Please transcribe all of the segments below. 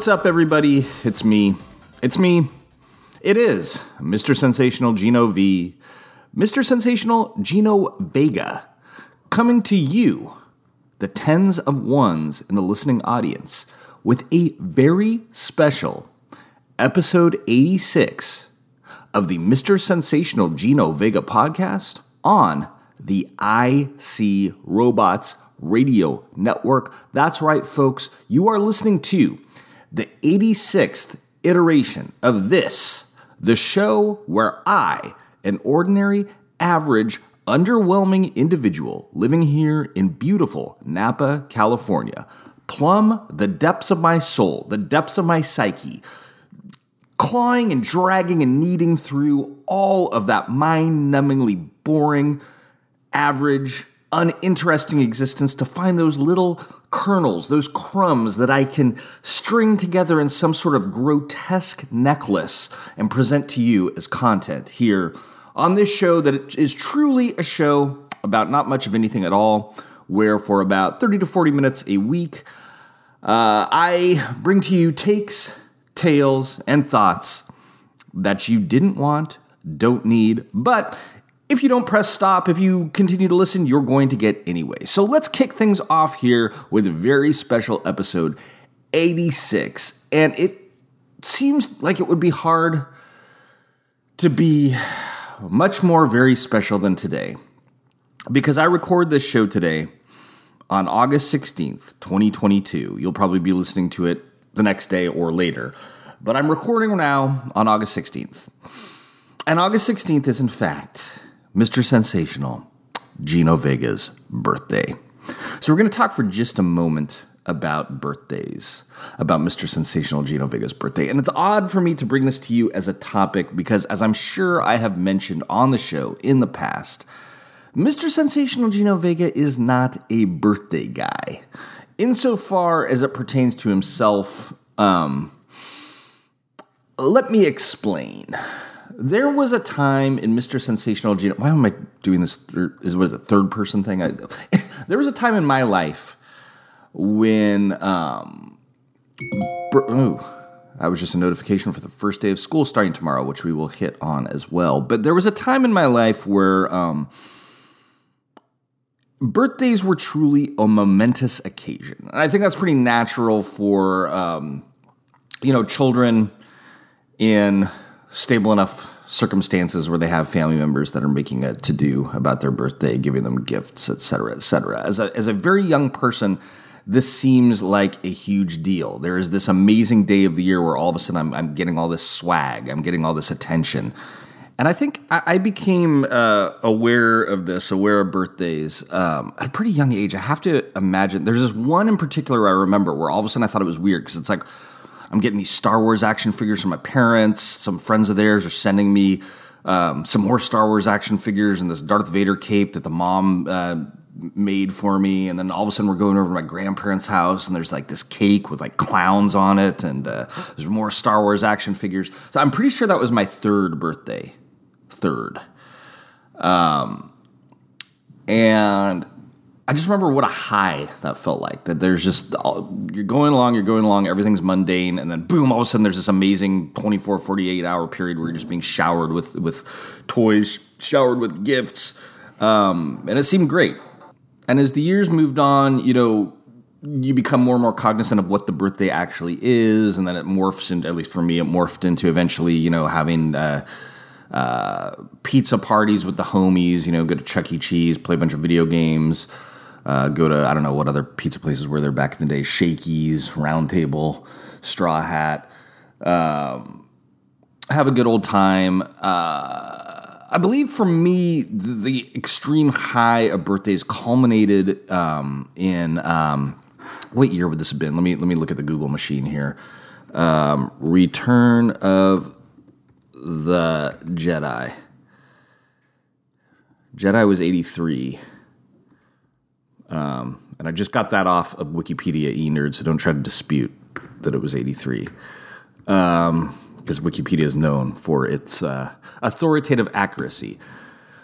What's up, everybody? It's me. It's me. It is Mr. Sensational Gino V. Mr. Sensational Gino Vega coming to you, the tens of ones in the listening audience, with a very special episode 86 of the Mr. Sensational Gino Vega podcast on the IC Robots Radio Network. That's right, folks. You are listening to the 86th iteration of this, the show where I, an ordinary, average, underwhelming individual living here in beautiful Napa, California, plumb the depths of my soul, the depths of my psyche, clawing and dragging and kneading through all of that mind numbingly boring, average, uninteresting existence to find those little kernels, those crumbs that I can string together in some sort of grotesque necklace and present to you as content here on this show that is truly a show about not much of anything at all, where for about 30 to 40 minutes a week, uh, I bring to you takes, tales, and thoughts that you didn't want, don't need, but if you don't press stop, if you continue to listen, you're going to get anyway. So let's kick things off here with a very special episode 86. And it seems like it would be hard to be much more very special than today. Because I record this show today on August 16th, 2022. You'll probably be listening to it the next day or later. But I'm recording now on August 16th. And August 16th is, in fact, Mr. Sensational, Gino Vega's birthday. So, we're going to talk for just a moment about birthdays, about Mr. Sensational Gino Vega's birthday. And it's odd for me to bring this to you as a topic because, as I'm sure I have mentioned on the show in the past, Mr. Sensational Gino Vega is not a birthday guy. Insofar as it pertains to himself, um, let me explain. There was a time in Mr. Sensational Gino. Why am I doing this? Is was a third person thing? I, there was a time in my life when um, ooh, I was just a notification for the first day of school starting tomorrow, which we will hit on as well. But there was a time in my life where um, birthdays were truly a momentous occasion. And I think that's pretty natural for um, you know children in stable enough circumstances where they have family members that are making a to do about their birthday, giving them gifts, et cetera, et cetera. As a, as a very young person, this seems like a huge deal. There is this amazing day of the year where all of a sudden I'm, I'm getting all this swag, I'm getting all this attention. And I think I, I became uh, aware of this, aware of birthdays um, at a pretty young age. I have to imagine there's this one in particular I remember where all of a sudden I thought it was weird because it's like, I'm getting these Star Wars action figures from my parents. Some friends of theirs are sending me um, some more Star Wars action figures and this Darth Vader cape that the mom uh, made for me. And then all of a sudden, we're going over to my grandparents' house, and there's like this cake with like clowns on it, and uh, there's more Star Wars action figures. So I'm pretty sure that was my third birthday. Third. Um, and I just remember what a high that felt like. That there's just, you're going along, you're going along, everything's mundane, and then boom, all of a sudden there's this amazing 24, 48 hour period where you're just being showered with, with toys, showered with gifts. Um, and it seemed great. And as the years moved on, you know, you become more and more cognizant of what the birthday actually is, and then it morphs into, at least for me, it morphed into eventually, you know, having, uh, uh, pizza parties with the homies, you know, go to Chuck E. Cheese, play a bunch of video games, uh, go to I don't know what other pizza places were there back in the day, Shakey's, Round Table, Straw Hat. Um, have a good old time. Uh, I believe for me, the, extreme high of birthdays culminated um, in um, what year would this have been? Let me let me look at the Google machine here. Um, Return of the Jedi. Jedi was eighty three. Um, and I just got that off of Wikipedia e nerd, so don't try to dispute that it was 83. Um, because Wikipedia is known for its uh, authoritative accuracy.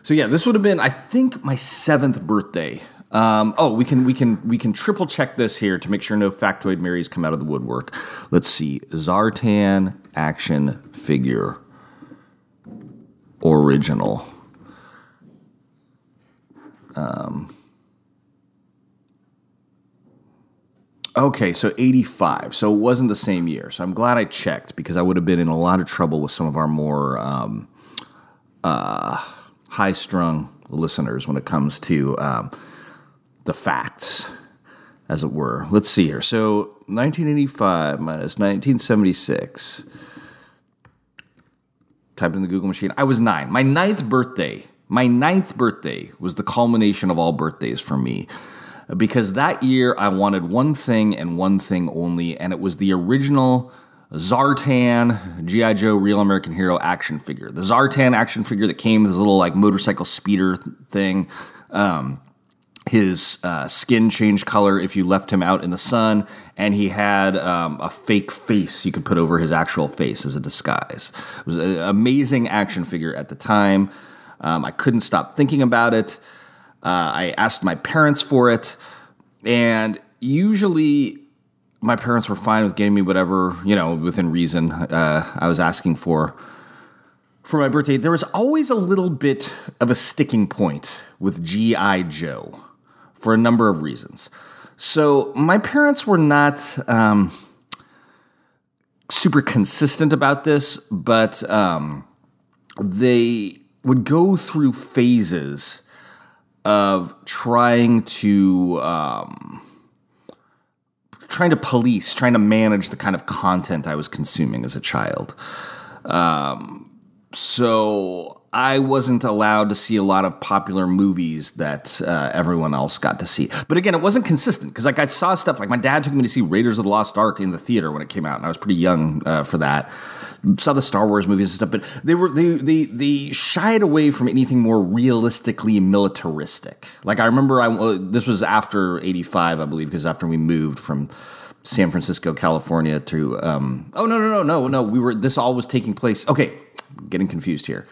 So, yeah, this would have been, I think, my seventh birthday Um, oh, we can we can we can triple check this here to make sure no factoid Marys come out of the woodwork. Let's see, Zartan action figure original. Um, okay, so 85. So it wasn't the same year. So I'm glad I checked because I would have been in a lot of trouble with some of our more um, uh, high strung listeners when it comes to um, the facts, as it were. Let's see here. So 1985 minus 1976. Typed in the Google machine. I was nine. My ninth birthday my ninth birthday was the culmination of all birthdays for me because that year I wanted one thing and one thing only, and it was the original Zartan G.I. Joe Real American Hero action figure. The Zartan action figure that came with this little like motorcycle speeder thing. Um, his uh, skin changed color if you left him out in the sun, and he had um, a fake face you could put over his actual face as a disguise. It was an amazing action figure at the time. Um, I couldn't stop thinking about it. Uh, I asked my parents for it, and usually my parents were fine with getting me whatever you know within reason uh, I was asking for for my birthday. There was always a little bit of a sticking point with GI Joe for a number of reasons. So my parents were not. Um, super consistent about this, but um, they would go through phases of trying to um, trying to police, trying to manage the kind of content I was consuming as a child. Um, so I wasn't allowed to see a lot of popular movies that uh, everyone else got to see. But again, it wasn't consistent because like I saw stuff like my dad took me to see Raiders of the Lost Ark in the theater when it came out, and I was pretty young uh, for that saw the Star Wars movies and stuff, but they were they they they shied away from anything more realistically militaristic. Like I remember, I this was after '85, I believe, because after we moved from San Francisco, California, to um, oh no no no no no, we were this all was taking place. Okay, getting confused here.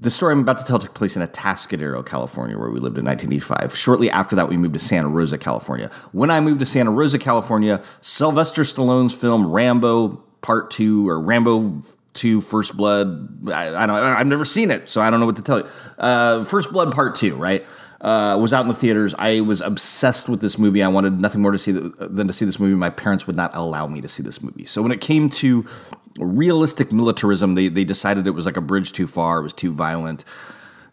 The story I'm about to tell took place in Atascadero, California, where we lived in 1985. Shortly after that, we moved to Santa Rosa, California. When I moved to Santa Rosa, California, Sylvester Stallone's film Rambo Part Two or Rambo Two First Blood. I, I don't. I've never seen it, so I don't know what to tell you. Uh, First Blood Part Two, right? Uh, was out in the theaters. I was obsessed with this movie. I wanted nothing more to see than to see this movie. My parents would not allow me to see this movie. So when it came to realistic militarism, they they decided it was like a bridge too far. It was too violent.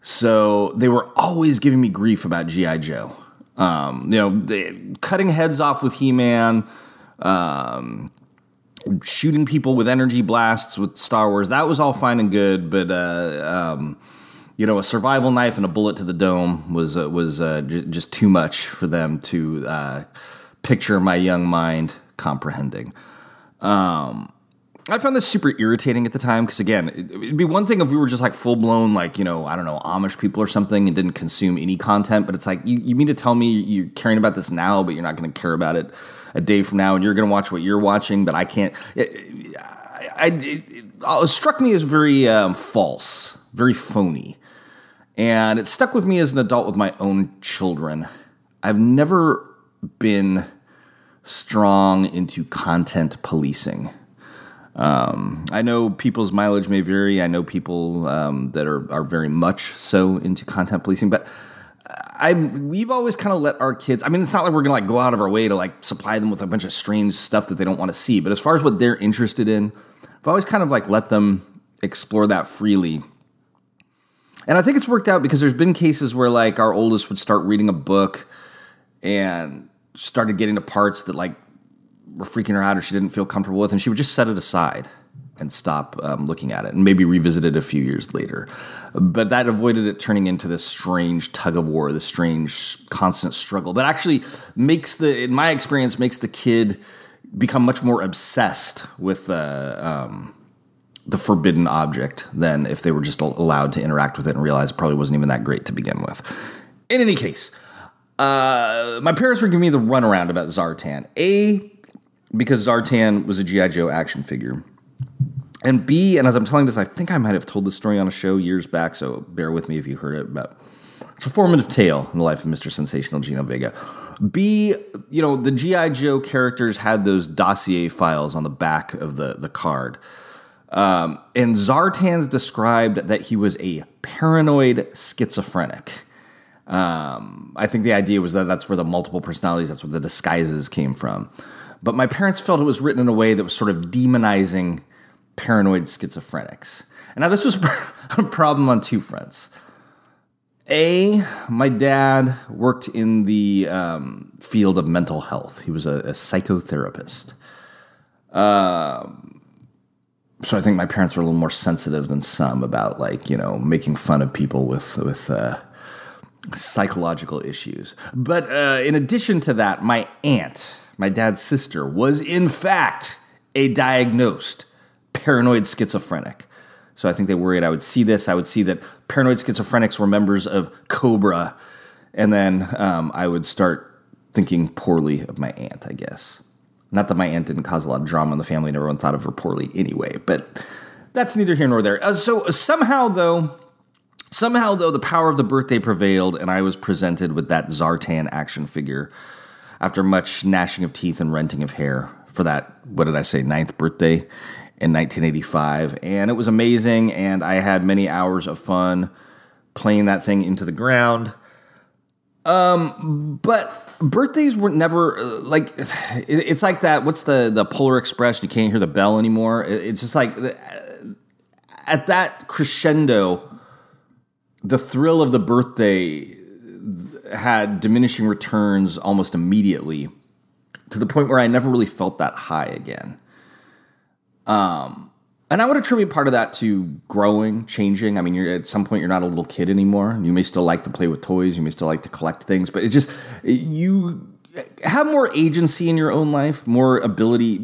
So they were always giving me grief about GI Joe. Um, you know, they, cutting heads off with He Man. Um, shooting people with energy blasts with Star Wars. That was all fine and good, but uh, um, you know, a survival knife and a bullet to the dome was uh, was uh, j- just too much for them to uh, picture my young mind comprehending. Um, I found this super irritating at the time because again, it'd be one thing if we were just like full blown like you know I don't know Amish people or something and didn't consume any content, but it's like you, you mean to tell me you're caring about this now, but you're not going to care about it a day from now, and you're going to watch what you're watching, but I can't. It, I, it, it, struck me as very um, false, very phony, and it stuck with me as an adult with my own children. I've never been strong into content policing. Um, I know people's mileage may vary. I know people um, that are, are very much so into content policing, but I we've always kind of let our kids. I mean, it's not like we're gonna like go out of our way to like supply them with a bunch of strange stuff that they don't want to see. But as far as what they're interested in, I've always kind of like let them explore that freely. And I think it's worked out because there's been cases where like our oldest would start reading a book and started getting to parts that like were freaking her out or she didn't feel comfortable with, and she would just set it aside and stop um, looking at it and maybe revisit it a few years later. But that avoided it turning into this strange tug of war, this strange constant struggle that actually makes the, in my experience, makes the kid become much more obsessed with uh, um, the forbidden object than if they were just allowed to interact with it and realize it probably wasn't even that great to begin with. In any case, uh, my parents were giving me the runaround about Zartan. A, because Zartan was a G.I. Joe action figure and B, and as I'm telling this, I think I might have told this story on a show years back, so bear with me if you heard it. But it's a formative tale in the life of Mr. Sensational Gino Vega. B, you know, the G.I. Joe characters had those dossier files on the back of the, the card. Um, and Zartan's described that he was a paranoid schizophrenic. Um, I think the idea was that that's where the multiple personalities, that's where the disguises came from. But my parents felt it was written in a way that was sort of demonizing paranoid schizophrenics. And now this was a problem on two fronts. A, my dad worked in the um, field of mental health. He was a, a psychotherapist. Um, so I think my parents were a little more sensitive than some about like you know making fun of people with with uh, psychological issues. But uh, in addition to that, my aunt, my dad's sister, was in fact a diagnosed paranoid schizophrenic. So I think they worried I would see this. I would see that paranoid schizophrenics were members of Cobra, and then um, I would start thinking poorly of my aunt. I guess not that my aunt didn't cause a lot of drama in the family, and everyone thought of her poorly anyway. But that's neither here nor there. Uh, so somehow, though, somehow though, the power of the birthday prevailed, and I was presented with that Zartan action figure after much gnashing of teeth and renting of hair for that. What did I say? Ninth birthday in 1985, and it was amazing. And I had many hours of fun playing that thing into the ground. Um, but birthdays were never uh, like it's like that. What's the the Polar Express? You can't hear the bell anymore. It's just like uh, at that crescendo, the thrill of the birthday had diminishing returns almost immediately to the point where I never really felt that high again. Um, and I would attribute part of that to growing, changing. I mean, you're at some point you're not a little kid anymore. You may still like to play with toys, you may still like to collect things, but it just you have more agency in your own life, more ability.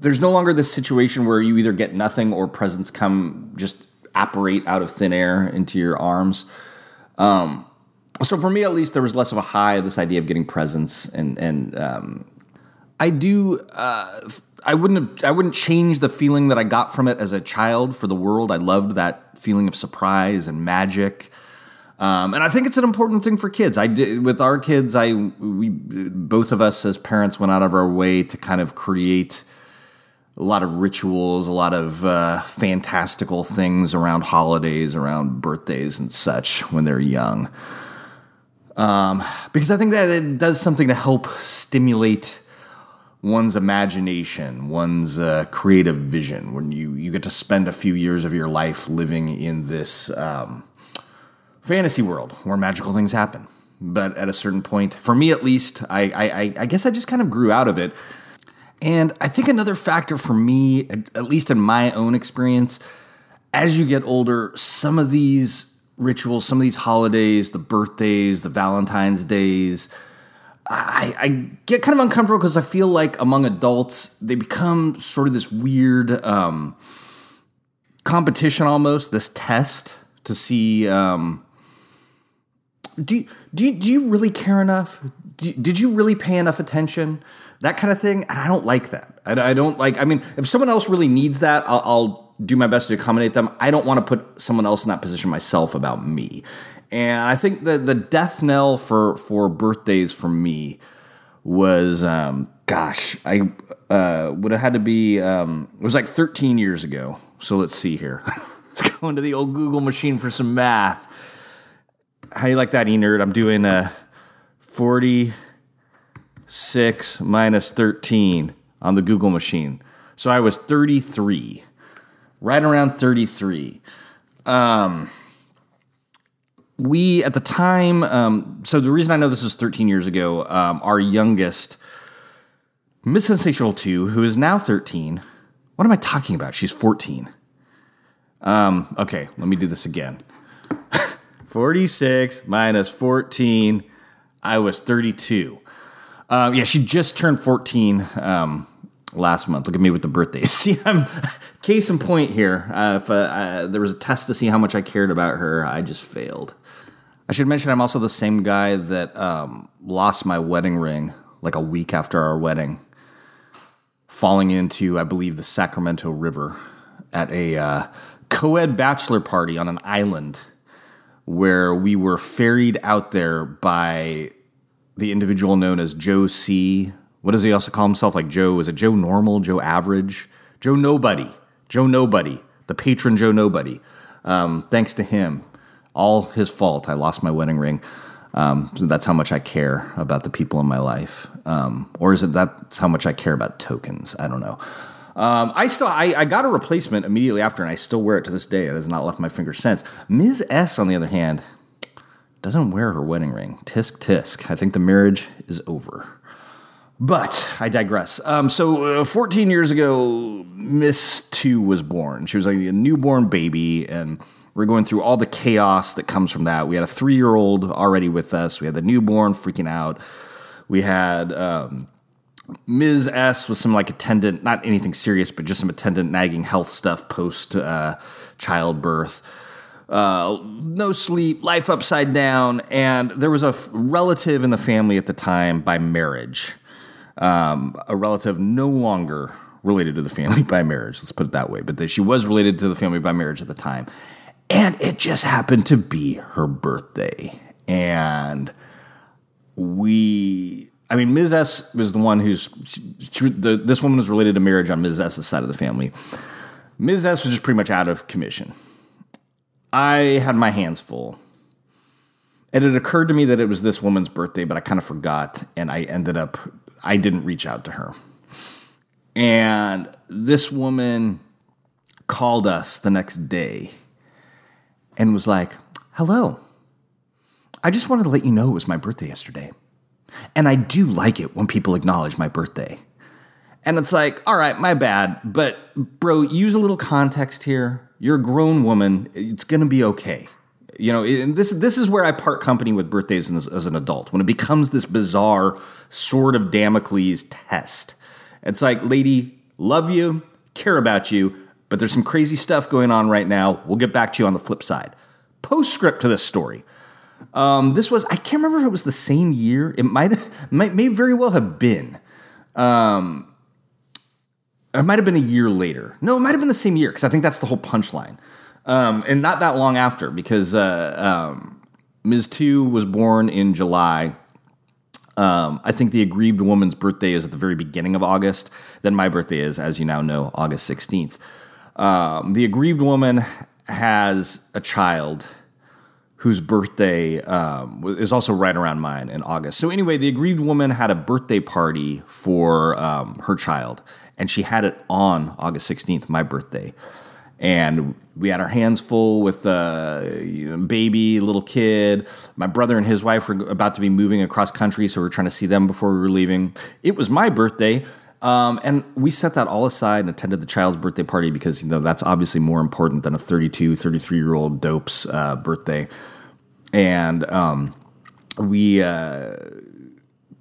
There's no longer this situation where you either get nothing or presents come just apparate out of thin air into your arms. Um, so for me, at least, there was less of a high. Of this idea of getting presents and and um, I do. Uh, I wouldn't have, I wouldn't change the feeling that I got from it as a child for the world. I loved that feeling of surprise and magic. Um, and I think it's an important thing for kids. I did with our kids. I we both of us as parents went out of our way to kind of create a lot of rituals, a lot of uh, fantastical things around holidays, around birthdays and such when they're young. Um, because I think that it does something to help stimulate one's imagination, one's uh, creative vision, when you, you get to spend a few years of your life living in this um, fantasy world where magical things happen. But at a certain point, for me at least, I, I, I guess I just kind of grew out of it. And I think another factor for me, at least in my own experience, as you get older, some of these rituals, some of these holidays, the birthdays, the Valentine's days, I, I get kind of uncomfortable because I feel like among adults they become sort of this weird um, competition almost, this test to see. Um, do do you, do you really care enough? Do, did you really pay enough attention? That kind of thing, and I don't like that. I, I don't like. I mean, if someone else really needs that, I'll, I'll do my best to accommodate them. I don't want to put someone else in that position myself about me. And I think the the death knell for for birthdays for me was um, gosh, I uh, would have had to be um, it was like 13 years ago. So let's see here. let's go into the old Google machine for some math. How you like that, e nerd? I'm doing a 46 minus 13 on the Google machine. So I was 33, right around 33. Um, we at the time um, so the reason i know this is 13 years ago um, our youngest miss sensational 2 who is now 13 what am i talking about? She's 14 um, okay let me do this again. 46 minus 14 i was 32 uh, yeah she just turned 14 um, last month. Look at me with the birthdays. See i'm case in point here uh, if uh, uh, there was a test to see how much i cared about her i just failed. I should mention I'm also the same guy that um, lost my wedding ring like a week after our wedding, falling into, I believe, the Sacramento River at a uh, co ed bachelor party on an island where we were ferried out there by the individual known as Joe C. What does he also call himself? Like Joe, is it Joe Normal, Joe Average, Joe Nobody, Joe Nobody, the patron Joe Nobody. Um, thanks to him, all his fault. I lost my wedding ring. Um, so that's how much I care about the people in my life, um, or is it that's how much I care about tokens? I don't know. Um, I still I, I, got a replacement immediately after, and I still wear it to this day. It has not left my finger since. Ms. S, on the other hand, doesn't wear her wedding ring. Tisk tisk. I think the marriage is over. But I digress. Um, so, uh, 14 years ago, Miss Two was born. She was like a newborn baby, and we're going through all the chaos that comes from that. We had a three year old already with us. We had the newborn freaking out. We had um, Ms. S with some like attendant, not anything serious, but just some attendant nagging health stuff post uh, childbirth. Uh, no sleep, life upside down, and there was a f- relative in the family at the time by marriage. Um, a relative no longer related to the family by marriage, let's put it that way, but the, she was related to the family by marriage at the time. And it just happened to be her birthday. And we I mean, Ms. S was the one who's she, she, the, this woman was related to marriage on Ms. S's side of the family. Ms. S was just pretty much out of commission. I had my hands full. And it occurred to me that it was this woman's birthday, but I kind of forgot, and I ended up I didn't reach out to her. And this woman called us the next day and was like, "Hello. I just wanted to let you know it was my birthday yesterday." And I do like it when people acknowledge my birthday. And it's like, all right, my bad, but bro, use a little context here. You're a grown woman. It's going to be okay. You know, and this this is where I part company with birthdays as, as an adult. When it becomes this bizarre sort of Damocles test. It's like, lady, love you, care about you, but there's some crazy stuff going on right now. We'll get back to you on the flip side. Postscript to this story. Um, this was I can't remember if it was the same year. It might might may very well have been. Um, it might have been a year later. No, it might have been the same year because I think that's the whole punchline. Um, and not that long after because uh, um, Ms. Two was born in July. Um, I think the aggrieved woman's birthday is at the very beginning of August. Then my birthday is, as you now know, August 16th. Um, the aggrieved woman has a child whose birthday um, is also right around mine in August. So, anyway, the aggrieved woman had a birthday party for um, her child, and she had it on August 16th, my birthday. And we had our hands full with a you baby, little kid. My brother and his wife were about to be moving across country, so we are trying to see them before we were leaving. It was my birthday. Um, and we set that all aside and attended the child's birthday party because you know that's obviously more important than a 32 33 year old dope's uh, birthday and um, we uh,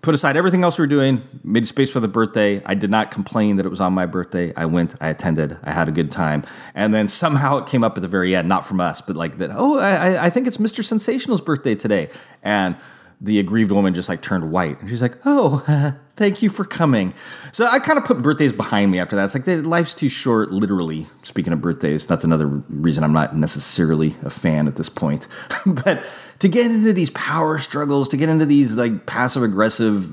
put aside everything else we were doing, made space for the birthday. I did not complain that it was on my birthday. I went, I attended, I had a good time, and then somehow it came up at the very end, not from us, but like that. Oh, I, I think it's Mr. Sensational's birthday today, and the aggrieved woman just like turned white, and she's like, "Oh, thank you for coming." So I kind of put birthdays behind me after that. It's like life's too short. Literally speaking of birthdays, that's another reason I'm not necessarily a fan at this point. but to get into these power struggles, to get into these like passive aggressive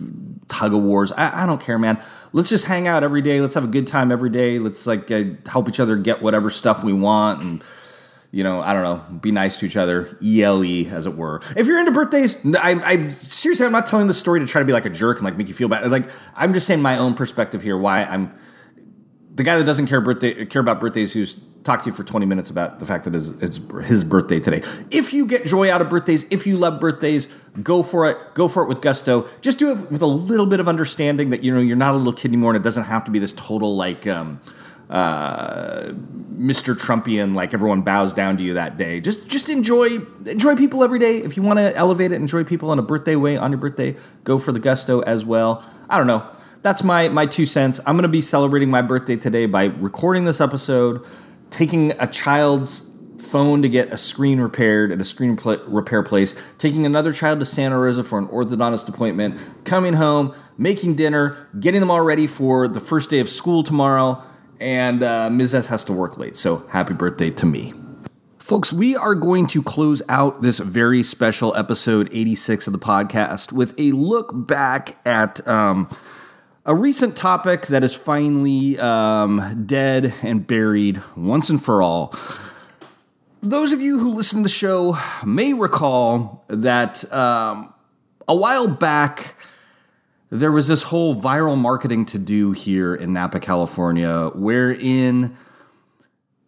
tug of wars, I, I, don't care, man. Let's just hang out every day. Let's have a good time every day. Let's like uh, help each other get whatever stuff we want and you know, I don't know, be nice to each other, ELE, as it were. If you're into birthdays, I, I seriously, I'm not telling the story to try to be like a jerk and like make you feel bad. Like, I'm just saying my own perspective here. Why I'm the guy that doesn't care birthday care about birthdays who's talked to you for 20 minutes about the fact that it's, it's his birthday today. If you get joy out of birthdays, if you love birthdays, go for it. Go for it with gusto. Just do it with a little bit of understanding that you know you're not a little kid anymore, and it doesn't have to be this total like. Um, uh, Mr. Trumpian, like everyone bows down to you that day. Just just enjoy enjoy people every day. If you want to elevate it, enjoy people in a birthday way on your birthday. Go for the gusto as well. I don't know. That's my my two cents. I'm gonna be celebrating my birthday today by recording this episode, taking a child's phone to get a screen repaired at a screen pl- repair place, taking another child to Santa Rosa for an orthodontist appointment, coming home, making dinner, getting them all ready for the first day of school tomorrow and uh, Ms. S has to work late, so happy birthday to me. Folks, we are going to close out this very special episode 86 of the podcast with a look back at um, a recent topic that is finally um, dead and buried once and for all. Those of you who listen to the show may recall that um, a while back there was this whole viral marketing to do here in Napa, California, wherein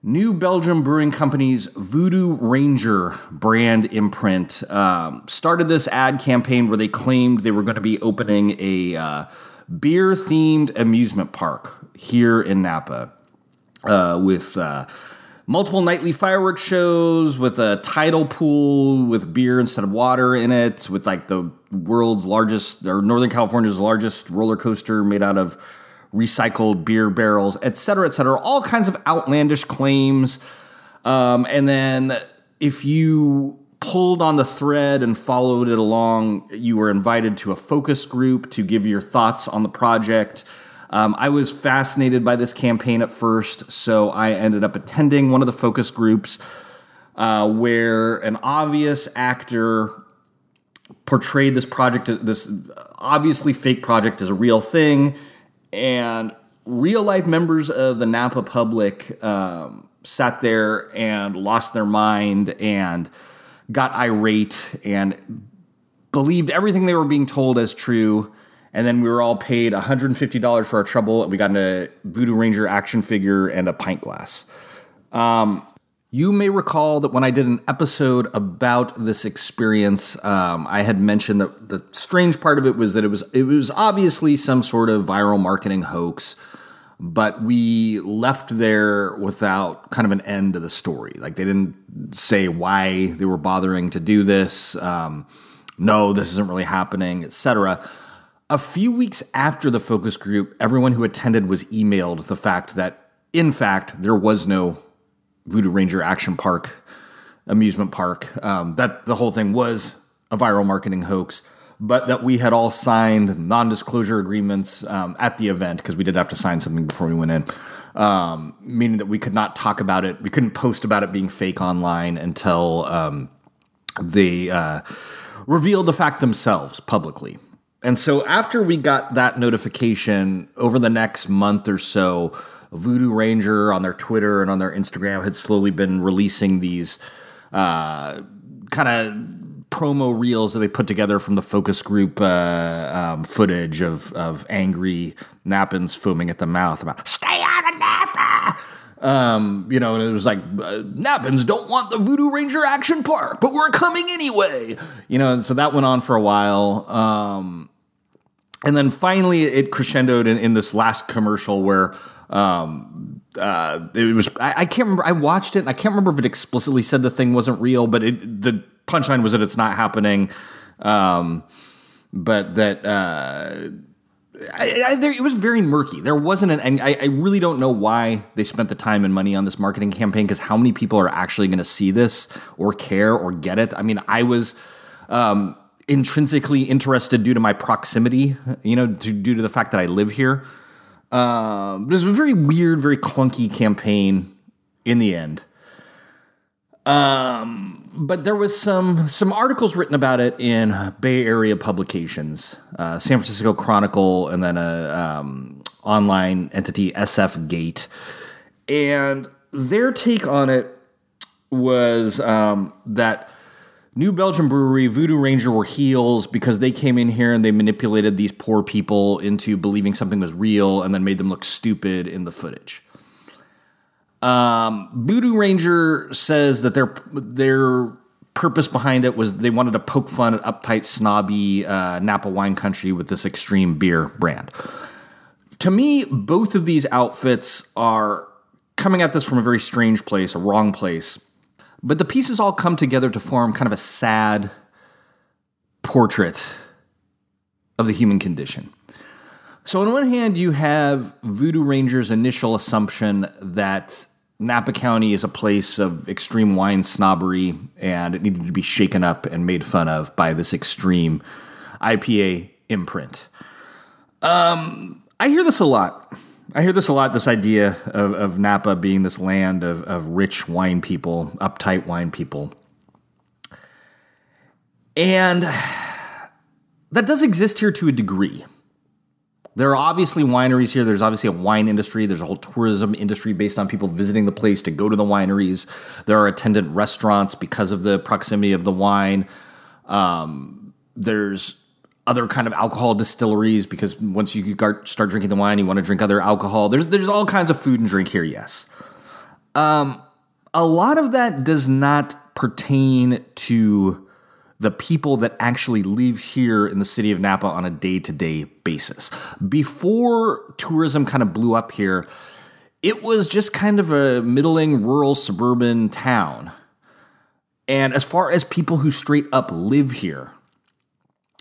New Belgium Brewing Company's Voodoo Ranger brand imprint um, started this ad campaign where they claimed they were going to be opening a uh, beer themed amusement park here in Napa uh, with uh, multiple nightly fireworks shows, with a tidal pool with beer instead of water in it, with like the world's largest or Northern California's largest roller coaster made out of recycled beer barrels, et cetera, et cetera. All kinds of outlandish claims. Um, and then if you pulled on the thread and followed it along, you were invited to a focus group to give your thoughts on the project. Um, I was fascinated by this campaign at first, so I ended up attending one of the focus groups uh, where an obvious actor portrayed this project, this obviously fake project, as a real thing and real life members of the Napa public um, sat there and lost their mind and got irate and believed everything they were being told as true. And then we were all paid $150 for our trouble. We got a Voodoo Ranger action figure and a pint glass. Um, you may recall that when I did an episode about this experience, um, I had mentioned that the strange part of it was that it was it was obviously some sort of viral marketing hoax, but we left there without kind of an end to the story. Like they didn't say why they were bothering to do this. Um, no, this isn't really happening, etc. A few weeks after the focus group, everyone who attended was emailed the fact that, in fact, there was no Voodoo Ranger Action Park amusement park. Um, that the whole thing was a viral marketing hoax, but that we had all signed non-disclosure agreements um, at the event because we did have to sign something before we went in. Um, meaning that we could not talk about it, we couldn't post about it being fake online until um, they uh, revealed the fact themselves publicly. And so after we got that notification over the next month or so, Voodoo Ranger on their Twitter and on their Instagram had slowly been releasing these uh, kind of promo reels that they put together from the focus group uh, um, footage of of angry Napans foaming at the mouth about "Stay out of Napa." Um, you know, and it was like uh, Napans don't want the Voodoo Ranger Action Park, but we're coming anyway. You know, and so that went on for a while. Um, and then finally, it crescendoed in, in this last commercial where um, uh, it was I, I, can't remember. I watched it. and I can't remember if it explicitly said the thing wasn't real, but it, the punchline was that it's not happening. Um, but that uh, I, I, there, it was very murky. There wasn't an, and I, I, really don't know why they spent the time and money on this marketing campaign because how many people are actually going to see this or care or get it? I mean, I was. Um, intrinsically interested due to my proximity, you know, to, due to the fact that I live here. Um, but it was a very weird, very clunky campaign in the end. Um, but there was some some articles written about it in Bay Area publications, uh, San Francisco Chronicle, and then a um, online entity SF Gate, and their take on it was um, that New Belgium Brewery, Voodoo Ranger were heels because they came in here and they manipulated these poor people into believing something was real and then made them look stupid in the footage. Um, Voodoo Ranger says that their their purpose behind it was they wanted to poke fun at uptight, snobby uh, Napa wine country with this extreme beer brand. To me, both of these outfits are coming at this from a very strange place, a wrong place but the pieces all come together to form kind of a sad portrait of the human condition. So, on one hand, you have Voodoo Ranger's initial assumption that Napa County is a place of extreme wine snobbery and it needed to be shaken up and made fun of by this extreme IPA imprint. Um, I hear this a lot. I hear this a lot. This idea of, of Napa being this land of, of rich wine people, uptight wine people, and that does exist here to a degree. There are obviously wineries here. There's obviously a wine industry. There's a whole tourism industry based on people visiting the place to go to the wineries. There are attendant restaurants because of the proximity of the wine. Um, there's other kind of alcohol distilleries because once you start drinking the wine, you want to drink other alcohol. There's there's all kinds of food and drink here. Yes, um, a lot of that does not pertain to the people that actually live here in the city of Napa on a day to day basis. Before tourism kind of blew up here, it was just kind of a middling rural suburban town. And as far as people who straight up live here,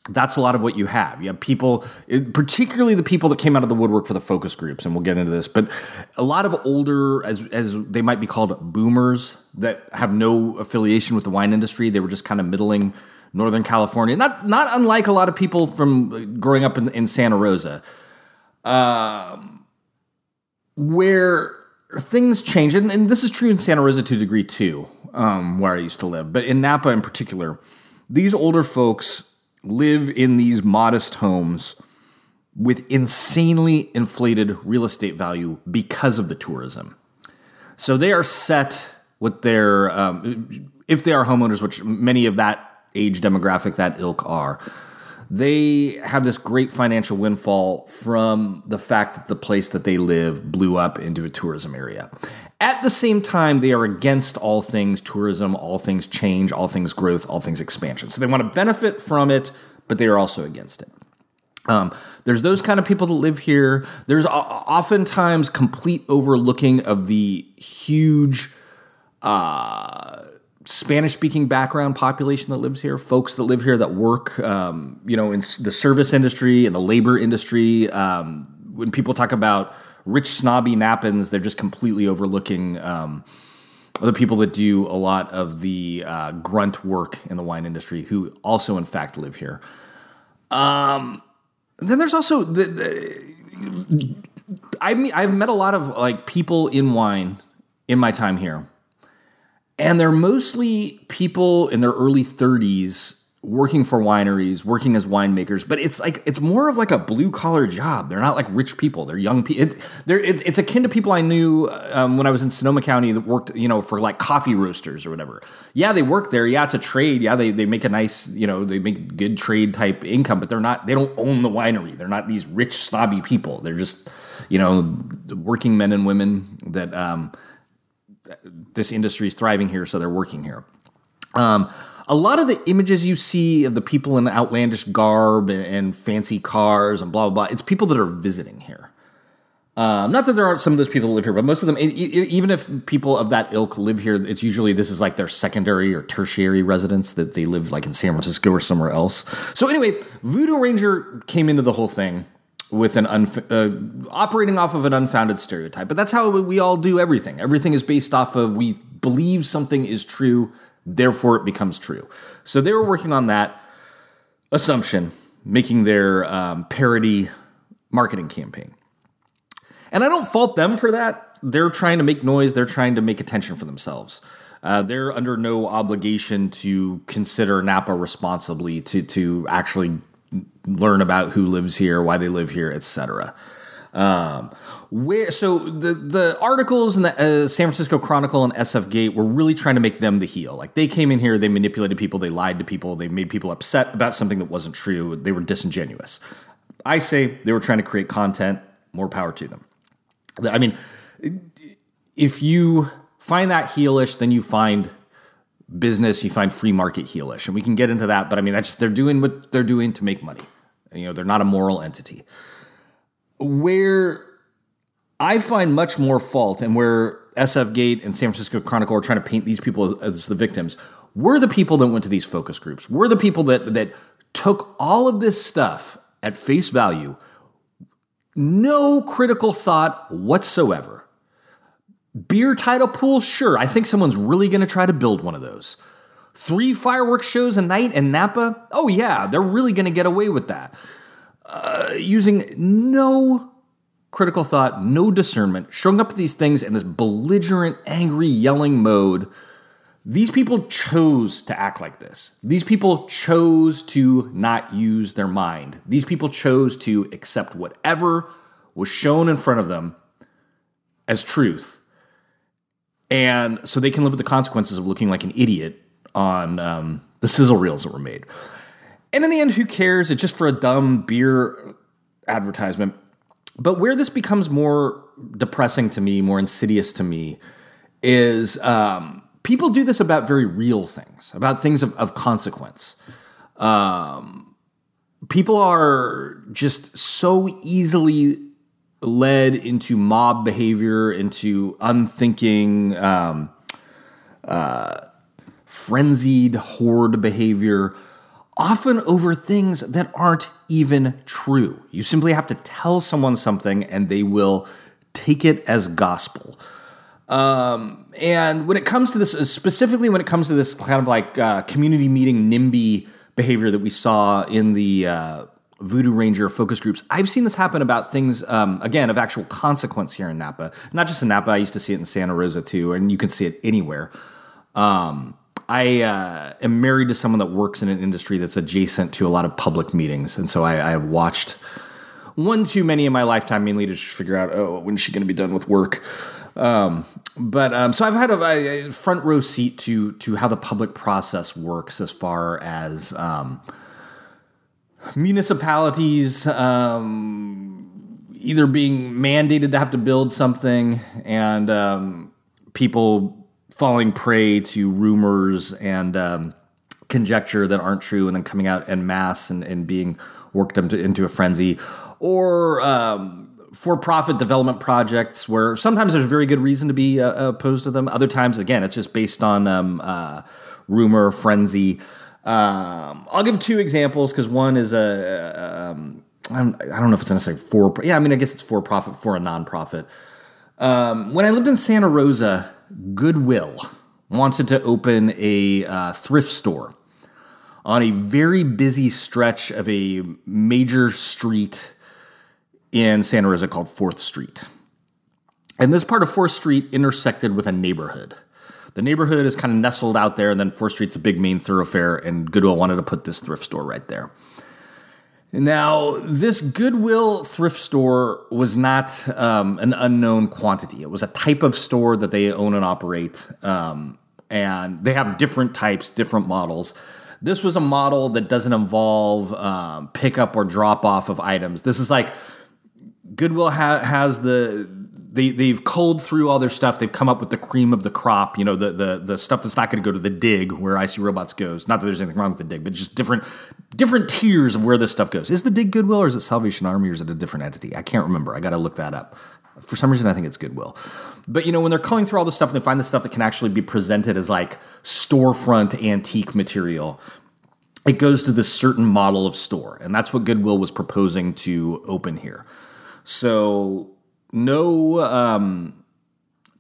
that's a lot of what you have. You have people, particularly the people that came out of the woodwork for the focus groups, and we'll get into this, but a lot of older, as, as they might be called, boomers that have no affiliation with the wine industry. They were just kind of middling Northern California, not not unlike a lot of people from growing up in, in Santa Rosa, um, where things change, and, and, this is true in Santa Rosa to a degree too, um, where I used to live, but in Napa in particular, these older folks live in these modest homes with insanely inflated real estate value because of the tourism. So they are set with their, um, if they are homeowners, which many of that age demographic, that ilk are, they have this great financial windfall from the fact that the place that they live blew up into a tourism area. At the same time, they are against all things tourism, all things change, all things growth, all things expansion. So they want to benefit from it, but they are also against it. Um, there's those kind of people that live here. There's oftentimes complete overlooking of the huge uh, Spanish speaking background population that lives here, folks that live here that work, um, you know, in the service industry and the labor industry. Um, when people talk about rich snobby Napans, they're just completely overlooking um, the people that do a lot of the uh, grunt work in the wine industry, who also, in fact, live here. Um, then there's also the, the I mean, I've met a lot of like people in wine in my time here and they're mostly people in their early 30s working for wineries, working as winemakers, but it's like it's more of like a blue collar job. They're not like rich people; they're young people. It, they're, it, it's akin to people I knew um, when I was in Sonoma County that worked, you know, for like coffee roasters or whatever. Yeah, they work there. Yeah, it's a trade. Yeah, they they make a nice, you know, they make good trade type income, but they're not. They don't own the winery. They're not these rich snobby people. They're just, you know, working men and women that. Um, this industry is thriving here, so they're working here. Um, a lot of the images you see of the people in outlandish garb and, and fancy cars and blah blah blah, it's people that are visiting here. Um, not that there aren't some of those people that live here, but most of them, even if people of that ilk live here, it's usually this is like their secondary or tertiary residence that they live like in San Francisco or somewhere else. So anyway, Voodoo Ranger came into the whole thing with an unf- uh, operating off of an unfounded stereotype. But that's how we all do everything. Everything is based off of we believe something is true, therefore it becomes true. So they were working on that assumption, making their um, parody marketing campaign. And I don't fault them for that. They're trying to make noise. They're trying to make attention for themselves. Uh, they're under no obligation to consider Napa responsibly to to actually learn about who lives here, why they live here, etc. Um, where so the the articles in the uh, San Francisco Chronicle and SF Gate were really trying to make them the heel. Like they came in here, they manipulated people, they lied to people, they made people upset about something that wasn't true. They were disingenuous. I say they were trying to create content. More power to them. I mean, if you find that heelish, then you find business, you find free market heelish, and we can get into that. But I mean, that's they're doing what they're doing to make money. You know, they're not a moral entity. Where I find much more fault, and where SF Gate and San Francisco Chronicle are trying to paint these people as, as the victims, we're the people that went to these focus groups. We're the people that that took all of this stuff at face value, no critical thought whatsoever. Beer title pool, sure. I think someone's really going to try to build one of those. Three fireworks shows a night in Napa? Oh, yeah, they're really going to get away with that. Uh, using no critical thought, no discernment, showing up at these things in this belligerent, angry, yelling mode. These people chose to act like this. These people chose to not use their mind. These people chose to accept whatever was shown in front of them as truth. And so they can live with the consequences of looking like an idiot on um, the sizzle reels that were made. And in the end, who cares? It's just for a dumb beer advertisement. But where this becomes more depressing to me, more insidious to me, is um, people do this about very real things, about things of, of consequence. Um, people are just so easily led into mob behavior, into unthinking, um, uh, frenzied horde behavior often over things that aren't even true. You simply have to tell someone something and they will take it as gospel. Um, and when it comes to this, specifically when it comes to this kind of like uh, community meeting NIMBY behavior that we saw in the uh, Voodoo Ranger focus groups, I've seen this happen about things, um, again, of actual consequence here in Napa. Not just in Napa, I used to see it in Santa Rosa too, and you can see it anywhere. Um, I uh, am married to someone that works in an industry that's adjacent to a lot of public meetings, and so I, I have watched one too many in my lifetime, mainly to just figure out, oh, when's she going to be done with work? Um, but um, so I've had a, a, front row seat to to how the public process works as far as um, municipalities um, either being mandated to have to build something and um, people falling prey to rumors and um, conjecture that aren't true and then coming out en masse and, and being worked into, into a frenzy, or um, for profit development projects where sometimes there's very good reason to be uh, opposed to them. Other times, again, it's just based on um, uh, rumor, frenzy. Um, I'll give two examples because one is a. Um, I don't know if it's necessarily for. Yeah, I mean, I guess it's for profit for a nonprofit. Um, when I lived in Santa Rosa, Goodwill wanted to open a uh, thrift store on a very busy stretch of a major street in Santa Rosa called 4th Street. And this part of 4th Street intersected with a neighborhood. The neighborhood is kind of nestled out there, and then 4th Street's a big main thoroughfare, and Goodwill wanted to put this thrift store right there. Now, this Goodwill thrift store was not um, an unknown quantity. It was a type of store that they own and operate, um, and they have different types, different models. This was a model that doesn't involve um, pickup or drop off of items. This is like Goodwill ha- has the they they've culled through all their stuff. They've come up with the cream of the crop. You know, the the the stuff that's not going to go to the dig where I see Robots goes. Not that there's anything wrong with the dig, but just different different tiers of where this stuff goes. Is the dig Goodwill or is it Salvation Army or is it a different entity? I can't remember. I got to look that up. For some reason, I think it's Goodwill. But you know, when they're culling through all this stuff and they find the stuff that can actually be presented as like storefront antique material, it goes to this certain model of store, and that's what Goodwill was proposing to open here. So no um,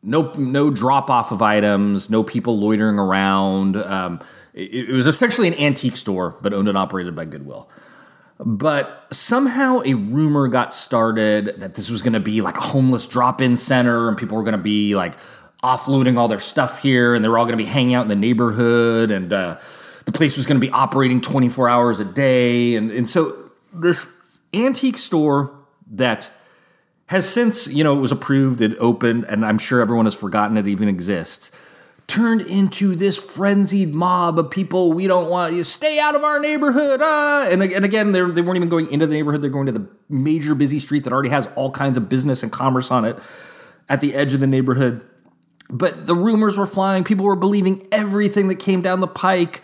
no no drop off of items, no people loitering around. Um, it, it, was essentially an antique store, but owned and operated by Goodwill. But somehow a rumor got started that this was going to be like a homeless drop in center, and people were going to be like offloading all their stuff here, and they were all going to be hanging out in the neighborhood, and uh, the place was going to be operating 24 hours a day. And, and so this antique store that has since, you know, it was approved, it opened, and I'm sure everyone has forgotten it even exists, turned into this frenzied mob of people. We don't want you stay out of our neighborhood. Ah! And, and again, they weren't even going into the neighborhood, they're going to the major busy street that already has all kinds of business and commerce on it at the edge of the neighborhood. But the rumors were flying, people were believing everything that came down the pike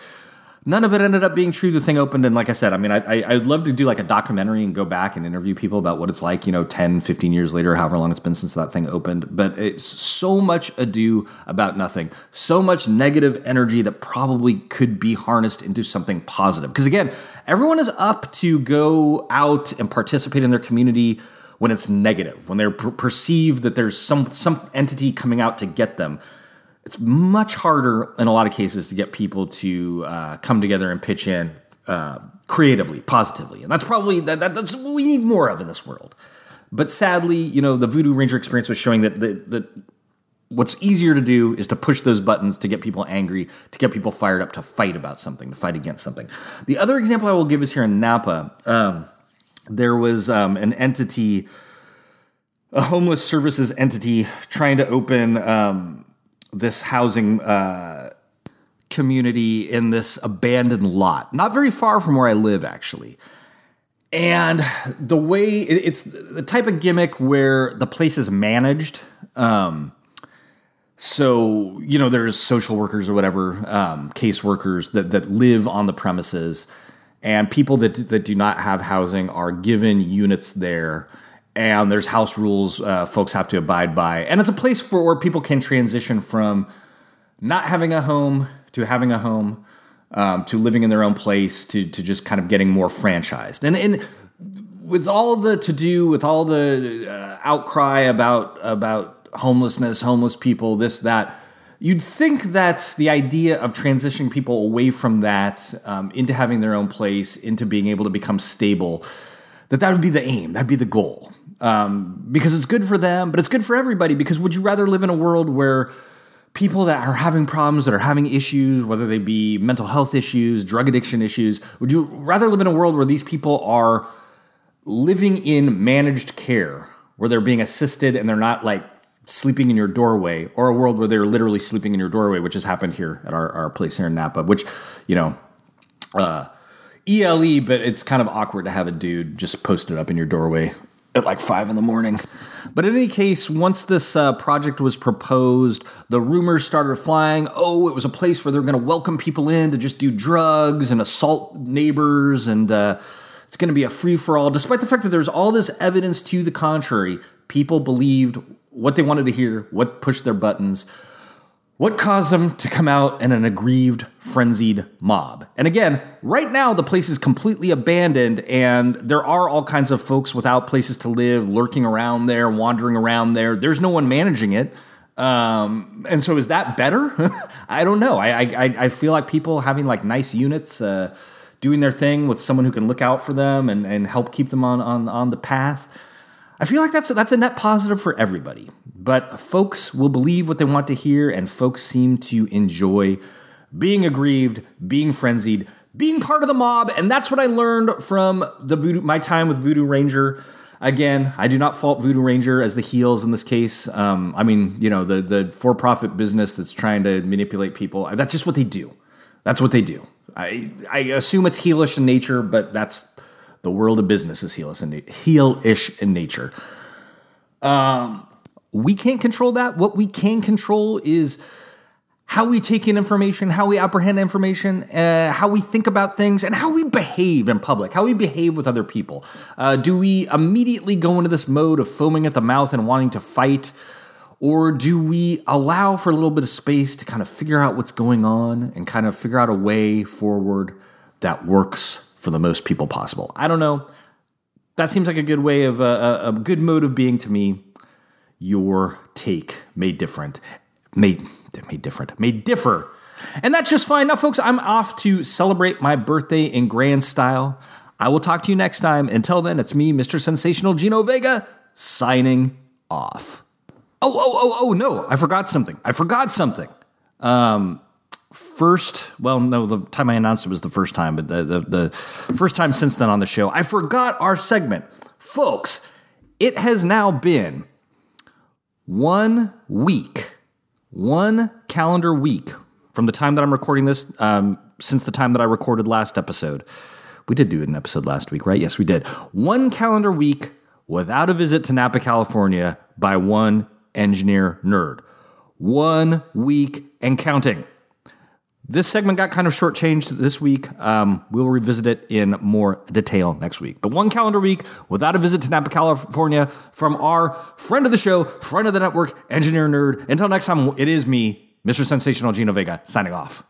none of it ended up being true. The thing opened, and like I said, I mean, I, I, would love to do like a documentary and go back and interview people about what it's like, you know, 10, 15 years later, however long it's been since that thing opened. But it's so much ado about nothing, so much negative energy that probably could be harnessed into something positive. Because again, everyone is up to go out and participate in their community when it's negative, when they're per- perceived that there's some some entity coming out to get them it's much harder in a lot of cases to get people to uh, come together and pitch in uh, creatively, positively, and that's probably that, that, that's what we need more of in this world. But sadly, you know, the Voodoo Ranger experience was showing that that, the what's easier to do is to push those buttons to get people angry, to get people fired up, to fight about something, to fight against something. The other example I will give is here in Napa. Um, there was um, an entity, a homeless services entity, trying to open um, this housing uh, community in this abandoned lot, not very far from where I live, actually. And the way it's the type of gimmick where the place is managed. Um, so you know, there's social workers or whatever, um, that that live on the premises, and people that that do not have housing are given units there. And there's house rules uh, folks have to abide by, and it's a place for where people can transition from not having a home to having a home um, to living in their own place to to just kind of getting more franchised. And and with all the to do, with all the uh, outcry about about homelessness, homeless people, this that. You'd think that the idea of transitioning people away from that um, into having their own place, into being able to become stable, that that would be the aim, that'd be the goal, um, because it's good for them, but it's good for everybody. Because would you rather live in a world where people that are having problems, that are having issues, whether they be mental health issues, drug addiction issues, would you rather live in a world where these people are living in managed care, where they're being assisted and they're not like sleeping in your doorway, or a world where they're literally sleeping in your doorway, which has happened here at our, our place here in Napa, which, you know, uh, ELE, but it's kind of awkward to have a dude just posted up in your doorway at like five in the morning. But in any case, once this uh, project was proposed, the rumors started flying. Oh, it was a place where they're going to welcome people in to just do drugs and assault neighbors, and uh, it's going to be a free for all. Despite the fact that there's all this evidence to the contrary, people believed what they wanted to hear, what pushed their buttons. What caused them to come out in an aggrieved, frenzied mob? And again, right now the place is completely abandoned, and there are all kinds of folks without places to live, lurking around there, wandering around there. There's no one managing it. Um, and so is that better? I don't know. I, I, I feel like people having like nice units, uh, doing their thing with someone who can look out for them and, and help keep them on, on, on the path. I feel like that's a, that's a net positive for everybody. But folks will believe what they want to hear, and folks seem to enjoy being aggrieved, being frenzied, being part of the mob, and that's what I learned from the Voodoo, my time with Voodoo Ranger. Again, I do not fault Voodoo Ranger as the heels in this case. Um, I mean, you know, the the for profit business that's trying to manipulate people. That's just what they do. That's what they do. I I assume it's heelish in nature, but that's the world of business is heelish in nature. Um, we can't control that. What we can control is how we take in information, how we apprehend information, uh, how we think about things, and how we behave in public, how we behave with other people. Uh, do we immediately go into this mode of foaming at the mouth and wanting to fight? Or do we allow for a little bit of space to kind of figure out what's going on and kind of figure out a way forward that works for the most people possible? I don't know. That seems like a good way of uh, a good mode of being to me your take may different, may may different, may differ. And that's just fine. Now, folks, I'm off to celebrate my birthday in grand style. I will talk to you next time. Until then, it's me, Mr. Sensational Gino Vega, signing off. Oh, oh, oh, oh, no, I forgot something. I forgot something. Um, first, well, no, the time I announced it was the first time, but the, the, the first time since then on the show, I forgot our segment. Folks, it has now been one week, one calendar week from the time that I'm recording this, um, since the time that I recorded last episode. We did do an episode last week, right? Yes, we did. One calendar week without a visit to Napa, California by one engineer nerd. One week and counting. This segment got kind of shortchanged this week. Um, we'll revisit it in more detail next week. But one calendar week without a visit to Napa, California from our friend of the show, friend of the network, engineer nerd. Until next time, it is me, Mr. Sensational Gino Vega, signing off.